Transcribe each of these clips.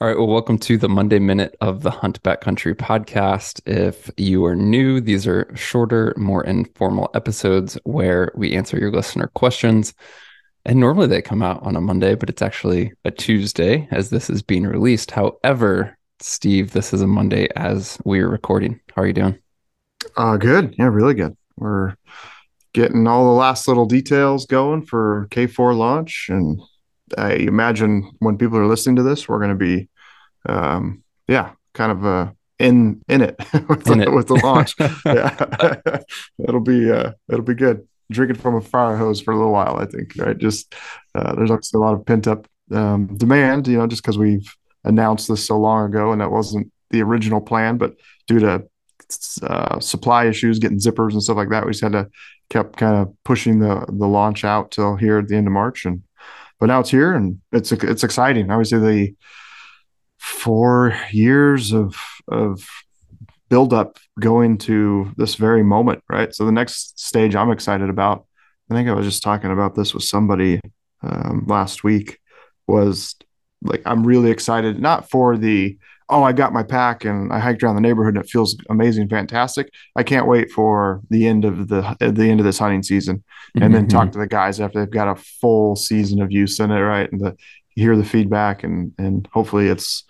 All right. Well, welcome to the Monday Minute of the Hunt Backcountry podcast. If you are new, these are shorter, more informal episodes where we answer your listener questions. And normally they come out on a Monday, but it's actually a Tuesday as this is being released. However, Steve, this is a Monday as we are recording. How are you doing? Uh, good. Yeah, really good. We're getting all the last little details going for K4 launch and I imagine when people are listening to this, we're going to be, um, yeah, kind of uh, in in it, with, in the, it. with the launch. yeah, it'll be uh, it'll be good. Drinking from a fire hose for a little while, I think. Right, just uh, there's obviously a lot of pent up um, demand, you know, just because we've announced this so long ago, and that wasn't the original plan, but due to uh, supply issues, getting zippers and stuff like that, we just had to kept kind of pushing the the launch out till here at the end of March, and but now it's here and it's it's exciting. Obviously, the four years of of build up going to this very moment, right? So the next stage I'm excited about. I think I was just talking about this with somebody um, last week. Was like I'm really excited not for the oh, I got my pack and I hiked around the neighborhood and it feels amazing, fantastic. I can't wait for the end of the the end of this hunting season, and mm-hmm. then talk mm-hmm. to the guys after they've got a full season of use in it, right? And the hear the feedback and and hopefully it's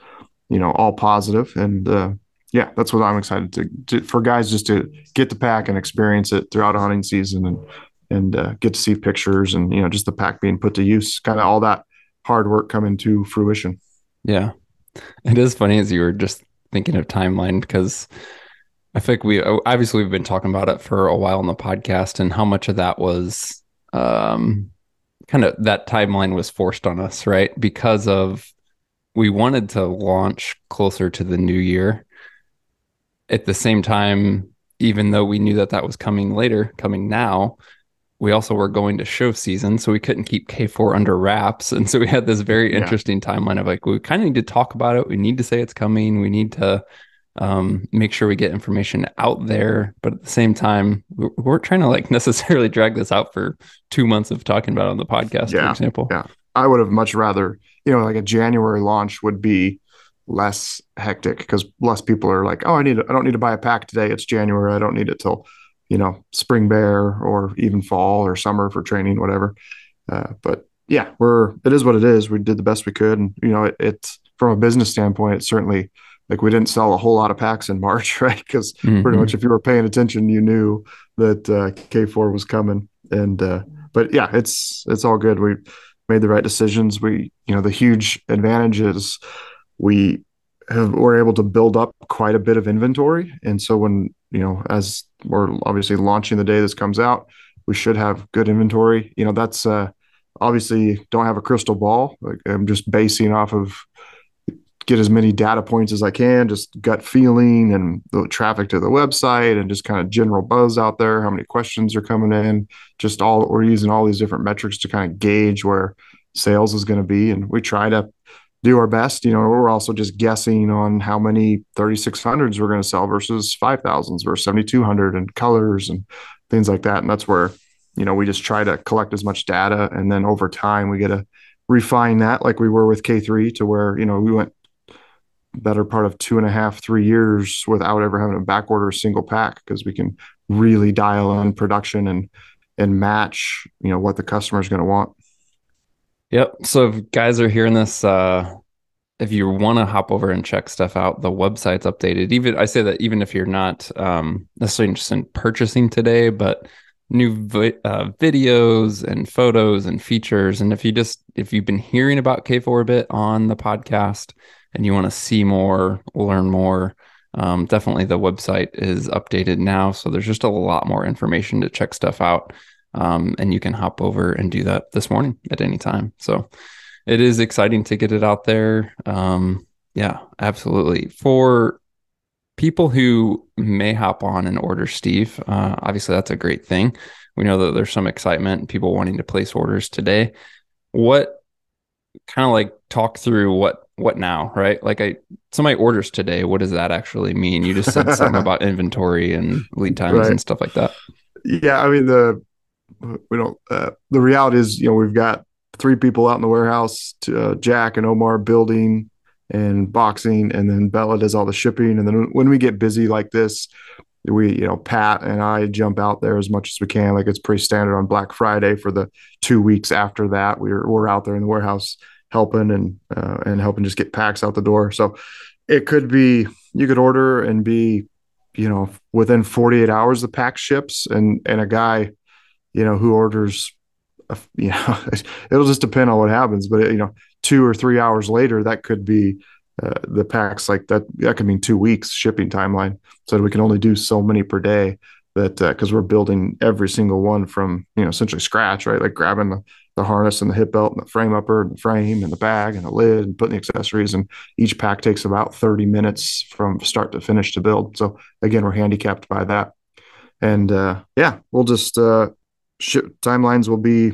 you know all positive and uh, yeah, that's what I'm excited to, to, for guys just to get the pack and experience it throughout a hunting season and and uh, get to see pictures and you know just the pack being put to use, kind of all that hard work coming to fruition. Yeah, it is funny as you were just thinking of timeline because I think we obviously we've been talking about it for a while on the podcast and how much of that was um, kind of that timeline was forced on us, right? Because of we wanted to launch closer to the new year. At the same time, even though we knew that that was coming later, coming now, we also were going to show season, so we couldn't keep K4 under wraps. And so we had this very interesting yeah. timeline of like, we kind of need to talk about it. We need to say it's coming. We need to um, make sure we get information out there. But at the same time, we we're trying to like necessarily drag this out for two months of talking about it on the podcast, yeah. for example. Yeah. I would have much rather, you know, like a January launch would be less hectic because less people are like, oh, I need, I don't need to buy a pack today. It's January. I don't need it till you know, spring bear or even fall or summer for training, whatever. Uh, but yeah, we're it is what it is. We did the best we could, and you know, it, it's from a business standpoint, it's certainly like we didn't sell a whole lot of packs in March, right? Because mm-hmm. pretty much if you were paying attention, you knew that uh, K4 was coming. And uh, but yeah, it's it's all good. We made the right decisions. We you know the huge advantage is we have we're able to build up quite a bit of inventory, and so when you know as we're obviously launching the day this comes out. We should have good inventory. You know, that's uh, obviously don't have a crystal ball. Like I'm just basing off of get as many data points as I can, just gut feeling and the traffic to the website and just kind of general buzz out there. How many questions are coming in? Just all we're using all these different metrics to kind of gauge where sales is going to be, and we try to do our best. You know, we're also just guessing on how many 3600s we're going to sell versus 5000s versus 7200 and colors and things like that. And that's where, you know, we just try to collect as much data. And then over time, we get to refine that like we were with K3 to where, you know, we went better part of two and a half, three years without ever having to back order a single pack because we can really dial in production and, and match, you know, what the customer is going to want. Yep. So if guys are hearing this, uh, if you want to hop over and check stuff out, the website's updated. Even I say that even if you're not um, necessarily interested in purchasing today, but new vi- uh, videos and photos and features. And if you just if you've been hearing about K4 a bit on the podcast and you want to see more, learn more, um, definitely the website is updated now. So there's just a lot more information to check stuff out. Um, and you can hop over and do that this morning at any time. So it is exciting to get it out there. Um, yeah, absolutely. For people who may hop on and order Steve, uh, obviously that's a great thing. We know that there's some excitement, people wanting to place orders today. What kind of like talk through what what now, right? Like I somebody orders today, what does that actually mean? You just said something about inventory and lead times right. and stuff like that. Yeah, I mean the we don't. Uh, the reality is, you know, we've got three people out in the warehouse, to, uh, Jack and Omar building and boxing, and then Bella does all the shipping. And then when we get busy like this, we you know pat and i jump out there as much as we can like it's pretty standard on black friday for the two weeks after that we're, we're out there in the warehouse helping and uh, and helping just get packs out the door so it could be you could order and be you know within 48 hours the pack ships and and a guy you know who orders a, you know it'll just depend on what happens but you know two or three hours later that could be uh, the packs like that that could mean two weeks shipping timeline so we can only do so many per day that because uh, we're building every single one from you know essentially scratch right? Like grabbing the, the harness and the hip belt and the frame upper and the frame and the bag and the lid and putting the accessories and each pack takes about 30 minutes from start to finish to build so again we're handicapped by that. And uh, yeah we'll just uh, ship timelines will be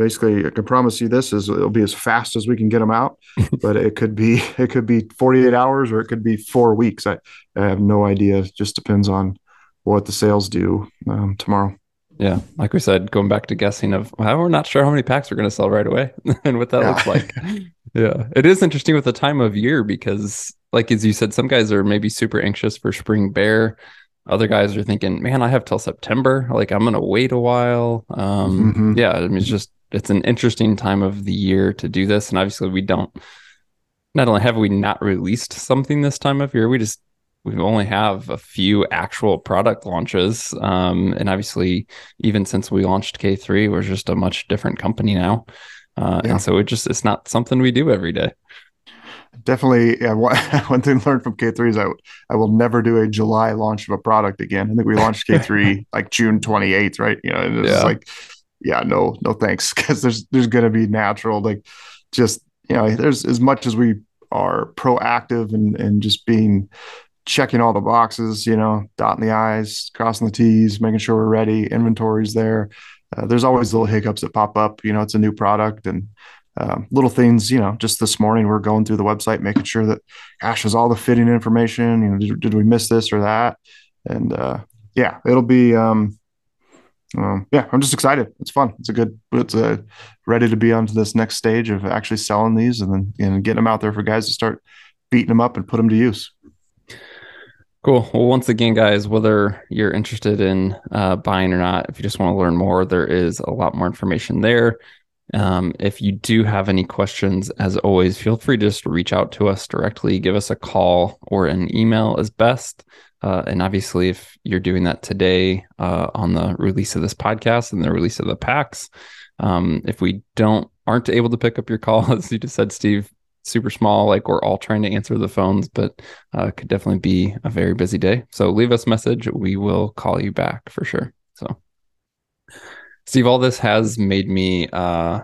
basically I can promise you this is it'll be as fast as we can get them out, but it could be it could be 48 hours or it could be four weeks. I, I have no idea. It just depends on what the sales do um, tomorrow. Yeah, like we said, going back to guessing of well, we're not sure how many packs we're going to sell right away and what that yeah. looks like. yeah, it is interesting with the time of year because, like as you said, some guys are maybe super anxious for spring bear. Other guys are thinking, "Man, I have till September. Like I'm going to wait a while." Um, mm-hmm. Yeah, I mean, it's just it's an interesting time of the year to do this. And obviously, we don't. Not only have we not released something this time of year, we just we only have a few actual product launches. Um, and obviously, even since we launched K3, we're just a much different company now. Uh, yeah. And so it just it's not something we do every day. Definitely, yeah, one, thing learned from K3 is I, I will never do a July launch of a product again. I think we launched K3 like June 28th, right? You know, and it's yeah. like yeah, no, no thanks, because there's there's gonna be natural like just you know there's as much as we are proactive and and just being checking all the boxes, you know, dotting the i's, crossing the t's, making sure we're ready, inventory's there. Uh, there's always little hiccups that pop up. You know, it's a new product and um, little things. You know, just this morning we're going through the website, making sure that, gosh, has all the fitting information. You know, did, did we miss this or that? And uh, yeah, it'll be um, um, yeah, I'm just excited. It's fun. It's a good. It's a, ready to be onto this next stage of actually selling these and then and getting them out there for guys to start beating them up and put them to use. Cool. Well, once again, guys, whether you're interested in uh, buying or not, if you just want to learn more, there is a lot more information there. Um, if you do have any questions, as always, feel free to just reach out to us directly. Give us a call or an email is best. Uh, and obviously, if you're doing that today uh, on the release of this podcast and the release of the packs, um, if we don't aren't able to pick up your call, as you just said, Steve, super small, like we're all trying to answer the phones, but uh, could definitely be a very busy day. So leave us a message. We will call you back for sure. So, Steve, all this has made me uh,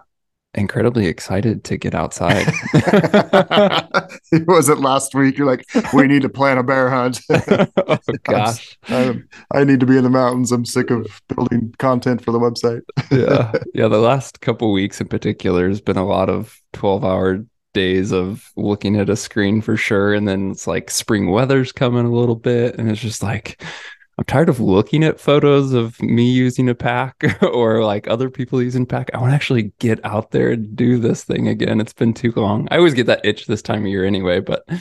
incredibly excited to get outside. It was it last week? You're like, we need to plan a bear hunt. oh gosh, I, I, need to be in the mountains. I'm sick of building content for the website. yeah, yeah. The last couple weeks in particular has been a lot of 12 hour days of looking at a screen for sure, and then it's like spring weather's coming a little bit, and it's just like I'm tired of looking at photos of me using a pack or like other people using pack. I want to actually get out there and do this thing again. It's been too long. I always get that itch this time of year anyway, but uh,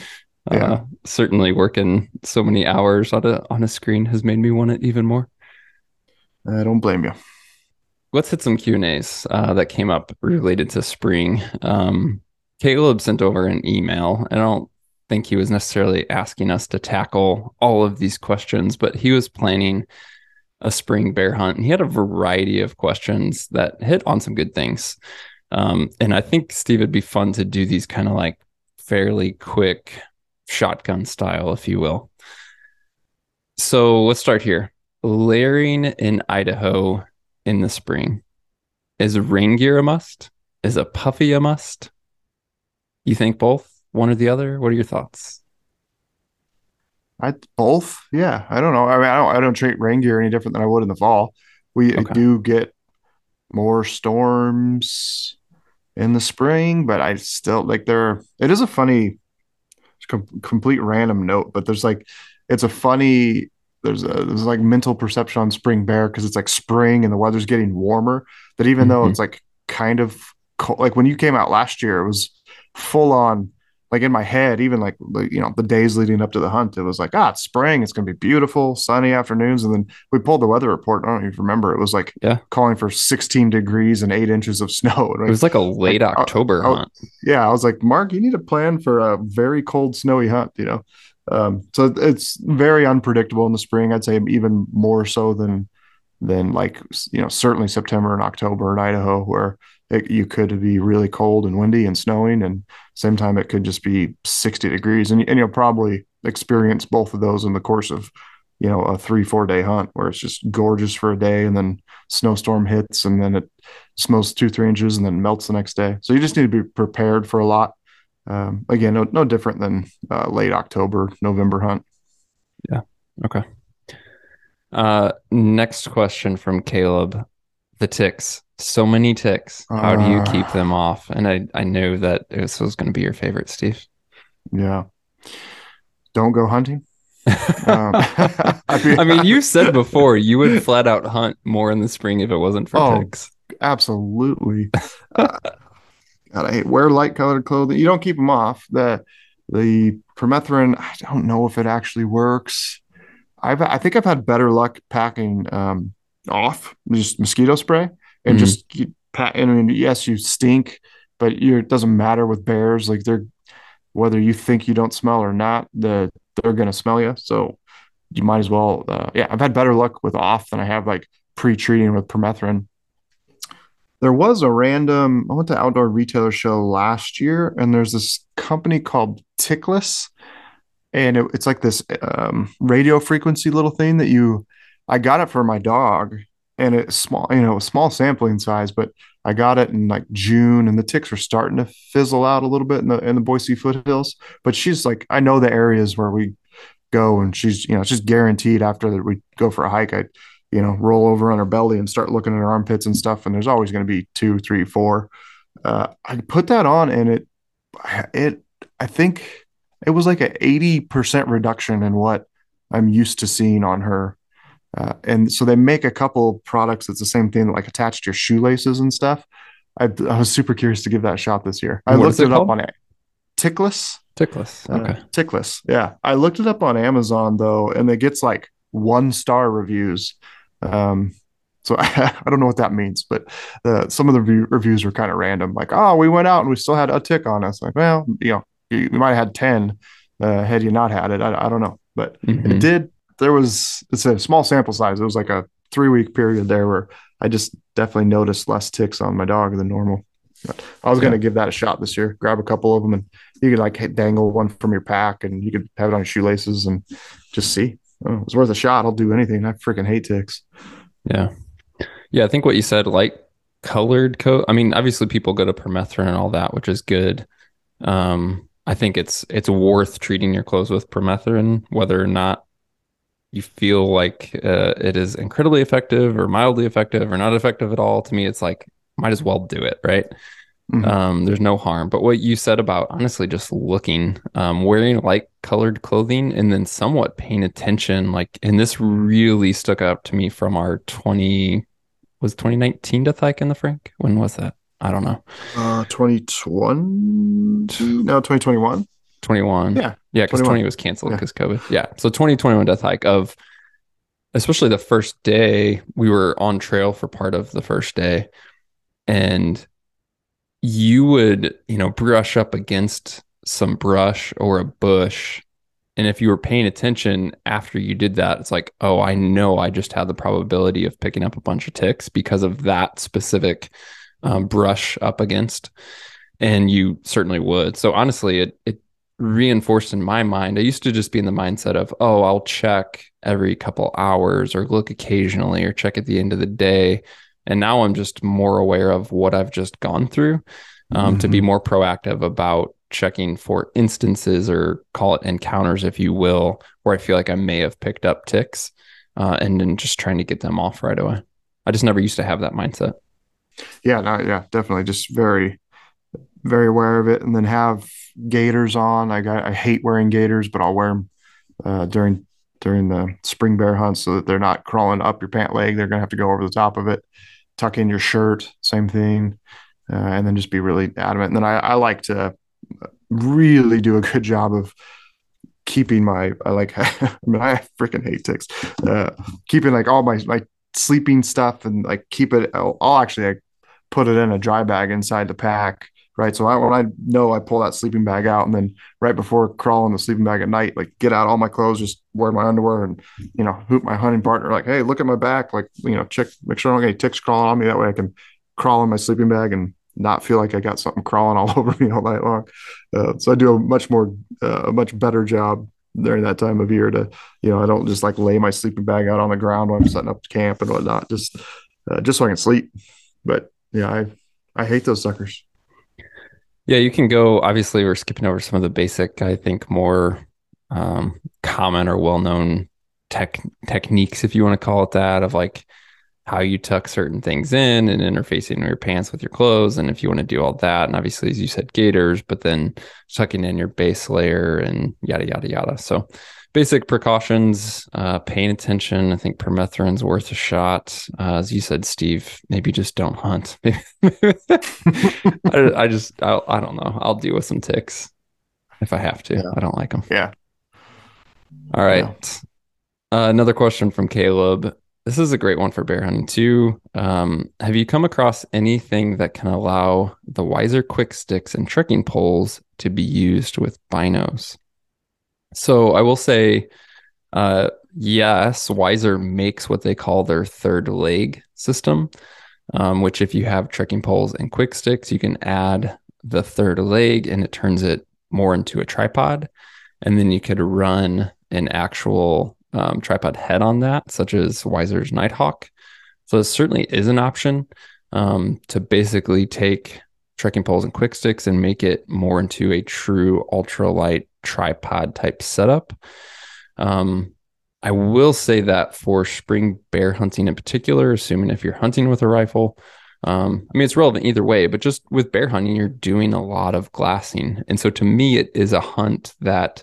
yeah. certainly working so many hours on a on a screen has made me want it even more. I don't blame you. Let's hit some Q and A's uh, that came up related to spring. Um, Caleb sent over an email. I don't think he was necessarily asking us to tackle all of these questions, but he was planning a spring bear hunt and he had a variety of questions that hit on some good things. Um, and I think Steve it'd be fun to do these kind of like fairly quick shotgun style, if you will. So let's start here. Layering in Idaho in the spring. Is rain gear a must? Is a puffy a must? You think both? One or the other? What are your thoughts? I both. Yeah, I don't know. I mean, I don't. I don't treat rain gear any different than I would in the fall. We okay. do get more storms in the spring, but I still like there. It is a funny, com- complete random note, but there's like, it's a funny. There's a there's like mental perception on spring bear because it's like spring and the weather's getting warmer. That even mm-hmm. though it's like kind of cold, like when you came out last year, it was full on like in my head, even like you know the days leading up to the hunt, it was like ah, it's spring, it's gonna be beautiful, sunny afternoons, and then we pulled the weather report. I don't even remember. It was like yeah, calling for 16 degrees and eight inches of snow. It was like a late like, October I, hunt. I, yeah, I was like, Mark, you need to plan for a very cold, snowy hunt. You know, um, so it's very unpredictable in the spring. I'd say even more so than than like you know certainly September and October in Idaho, where it, you could be really cold and windy and snowing, and same time it could just be 60 degrees, and, and you'll probably experience both of those in the course of you know a three four day hunt where it's just gorgeous for a day and then snowstorm hits and then it snows two three inches and then melts the next day. So you just need to be prepared for a lot. Um, again no, no different than uh, late october november hunt. Yeah. Okay. Uh, next question from caleb the ticks so many ticks. How do you keep them uh. off? And I, I knew that this was going to be your favorite, Steve. Yeah. Don't go hunting. um, I mean, you said before you would flat out hunt more in the spring if it wasn't for oh, ticks. Absolutely. uh, God, I hate wear light colored clothing. You don't keep them off. The the permethrin, I don't know if it actually works. I've I think I've had better luck packing um, off just mosquito spray and mm-hmm. just pat. I mean, yes, you stink, but you it doesn't matter with bears. Like they're whether you think you don't smell or not, the they're gonna smell you. So you might as well. Uh, yeah, I've had better luck with off than I have like pre-treating with permethrin. There was a random. I went to outdoor retailer show last year, and there's this company called Tickless, and it, it's like this um, radio frequency little thing that you. I got it for my dog, and it's small, you know, a small sampling size, but I got it in like June and the ticks are starting to fizzle out a little bit in the in the Boise foothills. But she's like, I know the areas where we go and she's, you know, just guaranteed after that we go for a hike, I, you know, roll over on her belly and start looking at her armpits and stuff. And there's always going to be two, three, four. Uh, I put that on and it, it, I think it was like an 80% reduction in what I'm used to seeing on her uh, and so they make a couple products that's the same thing, like attached to your shoelaces and stuff. I, I was super curious to give that a shot this year. I looked it, it up on it. Tickless. Tickless. Uh, okay. Uh, Tickless. Yeah. I looked it up on Amazon though, and it gets like one star reviews. Um, so I, I don't know what that means, but uh, some of the review, reviews were kind of random. Like, oh, we went out and we still had a tick on us. Like, well, you know, you, you might have had 10 uh, had you not had it. I, I don't know, but mm-hmm. it did there was it's a small sample size. It was like a three week period there where I just definitely noticed less ticks on my dog than normal. But I was yeah. going to give that a shot this year. Grab a couple of them, and you could like dangle one from your pack, and you could have it on your shoelaces and just see. Oh, it's worth a shot. I'll do anything. I freaking hate ticks. Yeah, yeah. I think what you said, light colored coat. I mean, obviously people go to permethrin and all that, which is good. Um, I think it's it's worth treating your clothes with permethrin, whether or not you feel like uh, it is incredibly effective or mildly effective or not effective at all, to me, it's like might as well do it, right? Mm-hmm. Um, there's no harm. But what you said about honestly just looking, um, wearing light colored clothing, and then somewhat paying attention, like, and this really stuck out to me from our 20 was 2019 Death Hike in the Frank. When was that? I don't know. Uh, 2020? No, 2021. 21. Yeah. Yeah, because 20 was canceled because yeah. COVID. Yeah. So 2021 Death Hike of especially the first day, we were on trail for part of the first day. And you would, you know, brush up against some brush or a bush. And if you were paying attention after you did that, it's like, oh, I know I just had the probability of picking up a bunch of ticks because of that specific um, brush up against. And you certainly would. So honestly, it it reinforced in my mind. I used to just be in the mindset of, oh, I'll check every couple hours or look occasionally or check at the end of the day. And now I'm just more aware of what I've just gone through um, mm-hmm. to be mm-hmm. more proactive about checking for instances or call it encounters, if you will, where I feel like I may have picked up ticks uh, and then just trying to get them off right away. I just never used to have that mindset. Yeah, no, yeah, definitely. Just very, very aware of it, and then have gaiters on. I got I hate wearing gaiters, but I'll wear them uh, during during the spring bear hunt so that they're not crawling up your pant leg. They're gonna have to go over the top of it. Tuck in your shirt, same thing, uh, and then just be really adamant. And then I, I like to really do a good job of keeping my I like I mean I freaking hate ticks. Uh, keeping like all my my sleeping stuff and like keep it. I'll, I'll actually put it in a dry bag inside the pack. Right. So I, when I know I pull that sleeping bag out and then right before crawling the sleeping bag at night, like get out all my clothes, just wear my underwear and, you know, hoop my hunting partner like, Hey, look at my back. Like, you know, check, make sure I don't get any ticks crawling on me. That way I can crawl in my sleeping bag and not feel like I got something crawling all over me all night long. Uh, so I do a much more, uh, a much better job during that time of year to, you know, I don't just like lay my sleeping bag out on the ground when I'm setting up camp and whatnot, just, uh, just so I can sleep. But yeah, I, I hate those suckers. Yeah, you can go. Obviously, we're skipping over some of the basic, I think, more um, common or well known tech techniques, if you want to call it that, of like how you tuck certain things in and interfacing your pants with your clothes. And if you want to do all that, and obviously, as you said, gaiters, but then tucking in your base layer and yada, yada, yada. So, basic precautions, uh, paying attention. I think permethrin's worth a shot. Uh, as you said, Steve, maybe just don't hunt. I, I, just, I, I, don't know. I'll deal with some ticks if I have to. Yeah. I don't like them. Yeah. All right. Yeah. Uh, another question from Caleb. This is a great one for bear hunting too. Um, have you come across anything that can allow the Wiser quick sticks and trekking poles to be used with binos? So I will say, uh, yes, Wiser makes what they call their third leg system, um, which if you have trekking poles and quick sticks, you can add the third leg and it turns it more into a tripod. And then you could run an actual um, tripod head on that, such as Wiser's Nighthawk. So it certainly is an option um, to basically take trekking poles and quick sticks and make it more into a true ultralight tripod type setup. Um, I will say that for spring bear hunting in particular, assuming if you're hunting with a rifle, um, I mean, it's relevant either way, but just with bear hunting, you're doing a lot of glassing. And so to me, it is a hunt that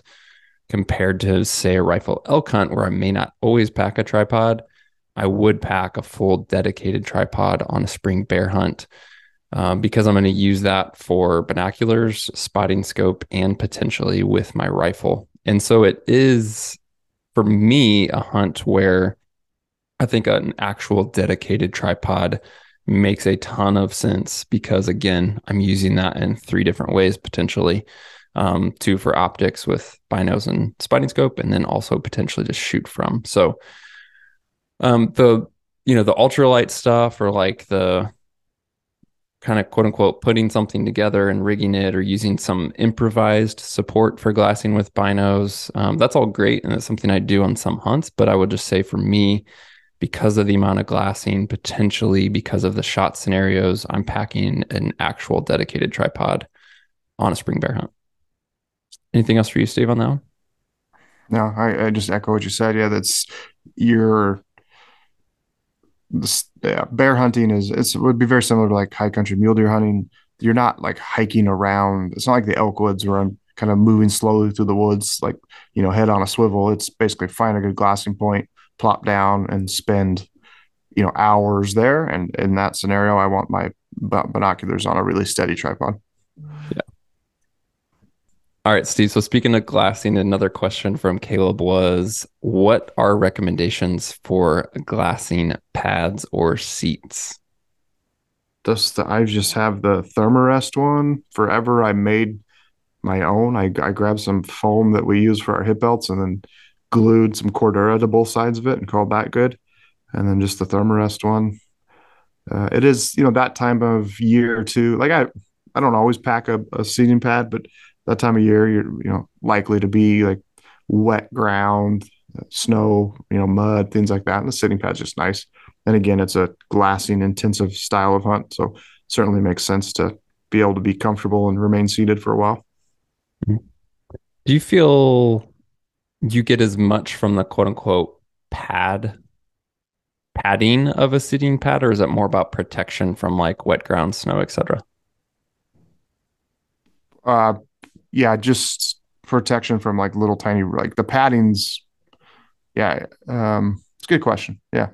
compared to say a rifle elk hunt where I may not always pack a tripod, I would pack a full dedicated tripod on a spring bear hunt um, because I'm going to use that for binoculars, spotting scope, and potentially with my rifle. And so it is for me a hunt where I think an actual dedicated tripod makes a ton of sense because again, I'm using that in three different ways potentially um, two for optics with binos and spotting scope, and then also potentially just shoot from. So, um, the you know the ultralight stuff or like the kind of quote unquote putting something together and rigging it or using some improvised support for glassing with binos. Um, that's all great and it's something I do on some hunts. But I would just say for me, because of the amount of glassing, potentially because of the shot scenarios, I'm packing an actual dedicated tripod on a spring bear hunt. Anything else for you, Steve, on that one? No, I, I just echo what you said. Yeah, that's your this, yeah, bear hunting is it would be very similar to like high country mule deer hunting. You're not like hiking around. It's not like the elk woods where I'm kind of moving slowly through the woods, like you know, head on a swivel. It's basically find a good glassing point, plop down, and spend you know hours there. And in that scenario, I want my binoculars on a really steady tripod. Yeah. All right, Steve. So speaking of glassing, another question from Caleb was what are recommendations for glassing pads or seats? Does the, I just have the Thermarest one. Forever I made my own. I, I grabbed some foam that we use for our hip belts and then glued some Cordura to both sides of it and called that good. And then just the Thermarest one. Uh, it is, you know, that time of year too. Like I, I don't always pack a, a seating pad, but that time of year you're you know likely to be like wet ground snow you know mud things like that and the sitting pad's just nice. And again it's a glassing intensive style of hunt so certainly makes sense to be able to be comfortable and remain seated for a while. Do you feel you get as much from the quote unquote pad padding of a sitting pad or is it more about protection from like wet ground snow etc uh yeah, just protection from like little tiny like the paddings. Yeah, um, it's a good question. Yeah,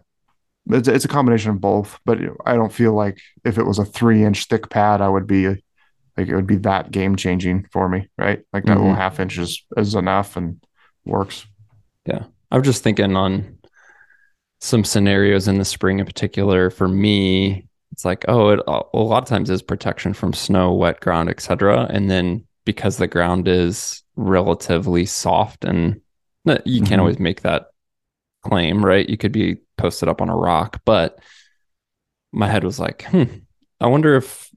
it's it's a combination of both, but I don't feel like if it was a three inch thick pad, I would be like it would be that game changing for me, right? Like that mm-hmm. little half inch is, is enough and works. Yeah. I'm just thinking on some scenarios in the spring in particular for me it's like oh it a lot of times is protection from snow wet ground etc and then because the ground is relatively soft and you mm-hmm. can't always make that claim right you could be posted up on a rock but my head was like hmm i wonder if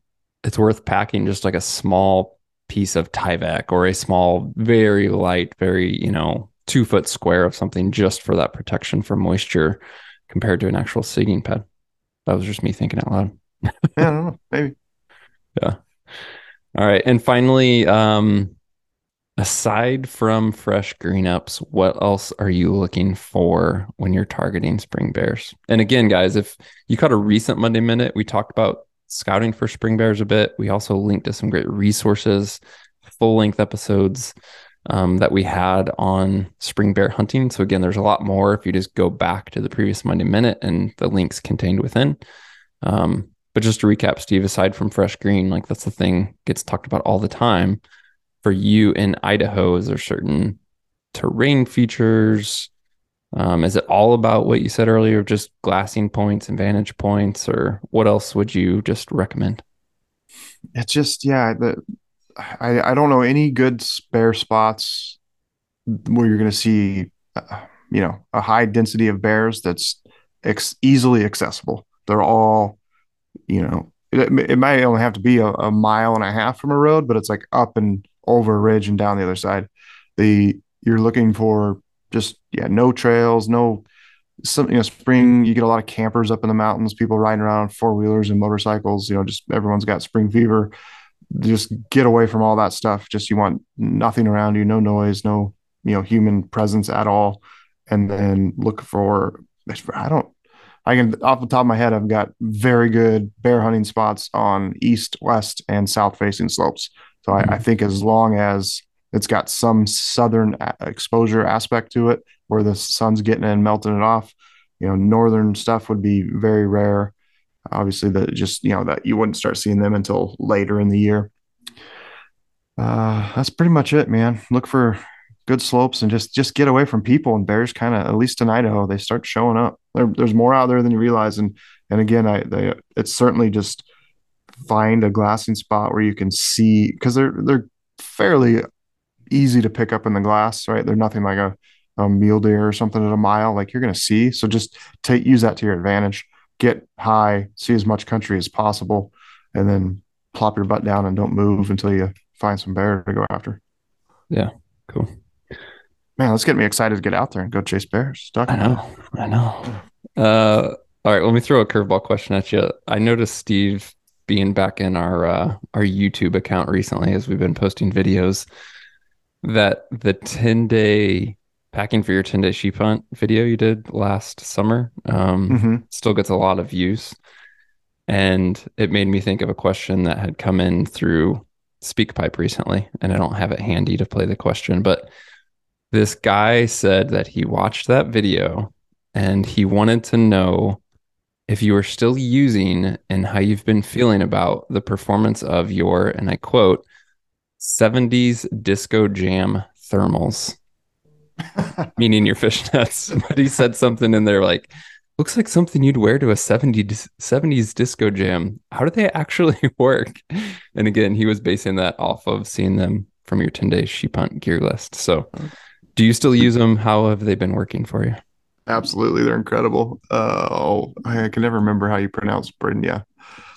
it's worth packing just like a small piece of Tyvek or a small very light very you know two foot square of something just for that protection from moisture compared to an actual seating pad. That was just me thinking out loud. yeah, I don't know. Maybe. Yeah. All right. And finally, um, aside from fresh green ups, what else are you looking for when you're targeting spring bears? And again, guys, if you caught a recent Monday Minute, we talked about scouting for spring bears a bit. We also linked to some great resources, full length episodes um, that we had on spring bear hunting. So again, there's a lot more if you just go back to the previous Monday Minute and the links contained within. Um, but just to recap, Steve, aside from fresh green, like that's the thing gets talked about all the time. For you in Idaho, is there certain terrain features? Um, is it all about what you said earlier, just glassing points and vantage points, or what else would you just recommend? It's just yeah, the I, I don't know any good spare spots where you're going to see, uh, you know, a high density of bears that's ex- easily accessible. They're all, you know, it, it might only have to be a, a, mile and a half from a road, but it's like up and over a ridge and down the other side. The you're looking for just yeah, no trails, no some you know spring. You get a lot of campers up in the mountains, people riding around four wheelers and motorcycles. You know, just everyone's got spring fever just get away from all that stuff. Just you want nothing around you, no noise, no you know human presence at all, and then look for. I don't. I can off the top of my head, I've got very good bear hunting spots on east, west, and south facing slopes. So mm-hmm. I, I, think as long as it's got some southern exposure aspect to it, where the sun's getting in, melting it off, you know, northern stuff would be very rare obviously that just you know that you wouldn't start seeing them until later in the year uh, that's pretty much it man look for good slopes and just just get away from people and bears kind of at least in idaho they start showing up. There, there's more out there than you realize. And and again i they it's certainly just find a glassing spot where you can see because they're they're fairly easy to pick up in the glass right? They're nothing like a, a mule deer or something at a mile like you're going to see. So just take use that to your advantage. Get high, see as much country as possible, and then plop your butt down and don't move until you find some bear to go after. Yeah, cool. Man, let's get me excited to get out there and go chase bears. I know, I know. Uh, all right, let me throw a curveball question at you. I noticed Steve being back in our uh, our YouTube account recently as we've been posting videos that the 10 day packing for your 10 day sheep hunt video you did last summer um, mm-hmm. still gets a lot of views. And it made me think of a question that had come in through SpeakPipe recently. And I don't have it handy to play the question, but this guy said that he watched that video and he wanted to know if you are still using and how you've been feeling about the performance of your, and I quote, 70s disco jam thermals. meaning your fishnets. But he said something in there like, looks like something you'd wear to a 70s, 70s disco jam. How do they actually work? And again, he was basing that off of seeing them from your 10 day sheep hunt gear list. So oh. Do you still use them? How have they been working for you? Absolutely. They're incredible. Uh, oh, I can never remember how you pronounce Brynje.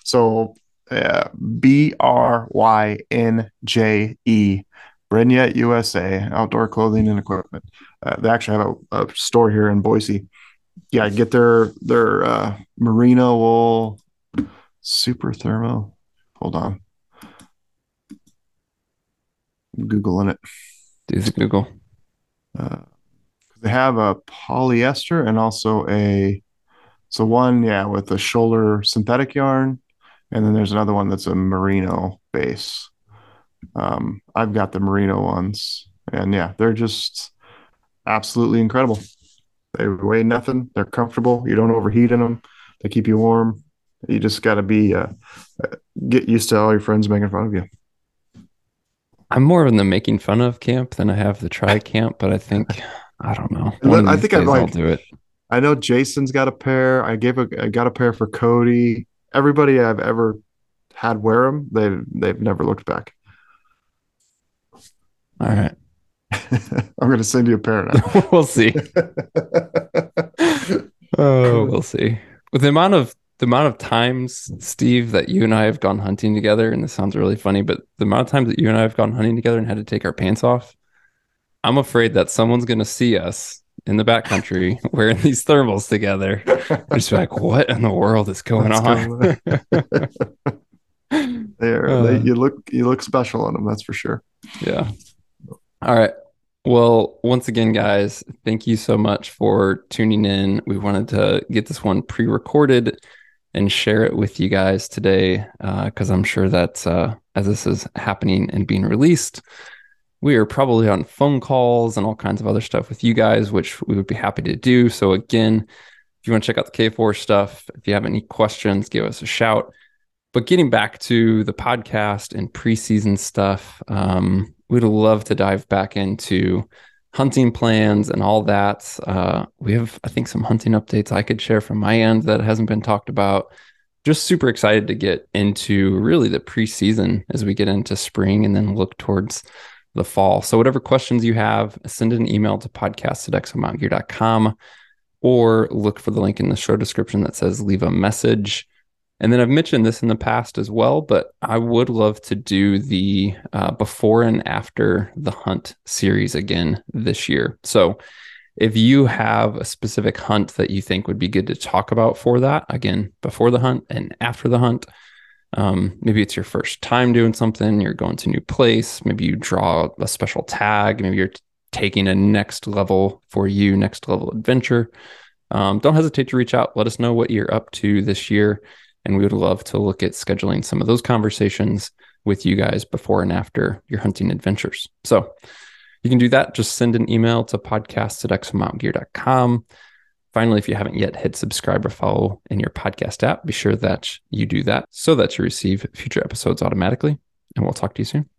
So uh, B R Y N J E Brynje USA, outdoor clothing and equipment. Uh, they actually have a, a, store here in Boise. Yeah, get their their uh, merino wool super thermo. Hold on, I'm googling it. Do the Google. Uh, they have a polyester and also a so one yeah with a shoulder synthetic yarn, and then there's another one that's a merino base. Um, I've got the merino ones, and yeah, they're just absolutely incredible. They weigh nothing. They're comfortable. You don't overheat in them. They keep you warm. You just got to be uh, get used to all your friends making fun of you. I'm more in the making fun of camp than I have the try camp, but I think I don't know. I think I'd like I'll do it. I know Jason's got a pair. I gave a I got a pair for Cody. Everybody I've ever had wear them, they've they've never looked back. All right. I'm going to send you a pair now. we'll see. oh, we'll see. With the amount of the amount of times, Steve, that you and I have gone hunting together, and this sounds really funny, but the amount of times that you and I have gone hunting together and had to take our pants off, I'm afraid that someone's going to see us in the backcountry wearing these thermals together. Just like, what in the world is going What's on? there, uh, they, you look you look special on them. That's for sure. Yeah. All right. Well, once again, guys, thank you so much for tuning in. We wanted to get this one pre-recorded and share it with you guys today because uh, I'm sure that uh, as this is happening and being released, we are probably on phone calls and all kinds of other stuff with you guys, which we would be happy to do. So again, if you want to check out the K4 stuff, if you have any questions, give us a shout. But getting back to the podcast and preseason stuff, um, we'd love to dive back into hunting plans and all that. Uh, we have, I think, some hunting updates I could share from my end that hasn't been talked about. Just super excited to get into really the preseason as we get into spring and then look towards the fall. So, whatever questions you have, send an email to podcast at exomountgear.com or look for the link in the show description that says leave a message. And then I've mentioned this in the past as well, but I would love to do the uh, before and after the hunt series again this year. So if you have a specific hunt that you think would be good to talk about for that, again, before the hunt and after the hunt, um, maybe it's your first time doing something, you're going to a new place, maybe you draw a special tag, maybe you're taking a next level for you, next level adventure. Um, don't hesitate to reach out. Let us know what you're up to this year and we would love to look at scheduling some of those conversations with you guys before and after your hunting adventures. So you can do that. Just send an email to podcast at exomountgear.com. Finally, if you haven't yet hit subscribe or follow in your podcast app, be sure that you do that so that you receive future episodes automatically. And we'll talk to you soon.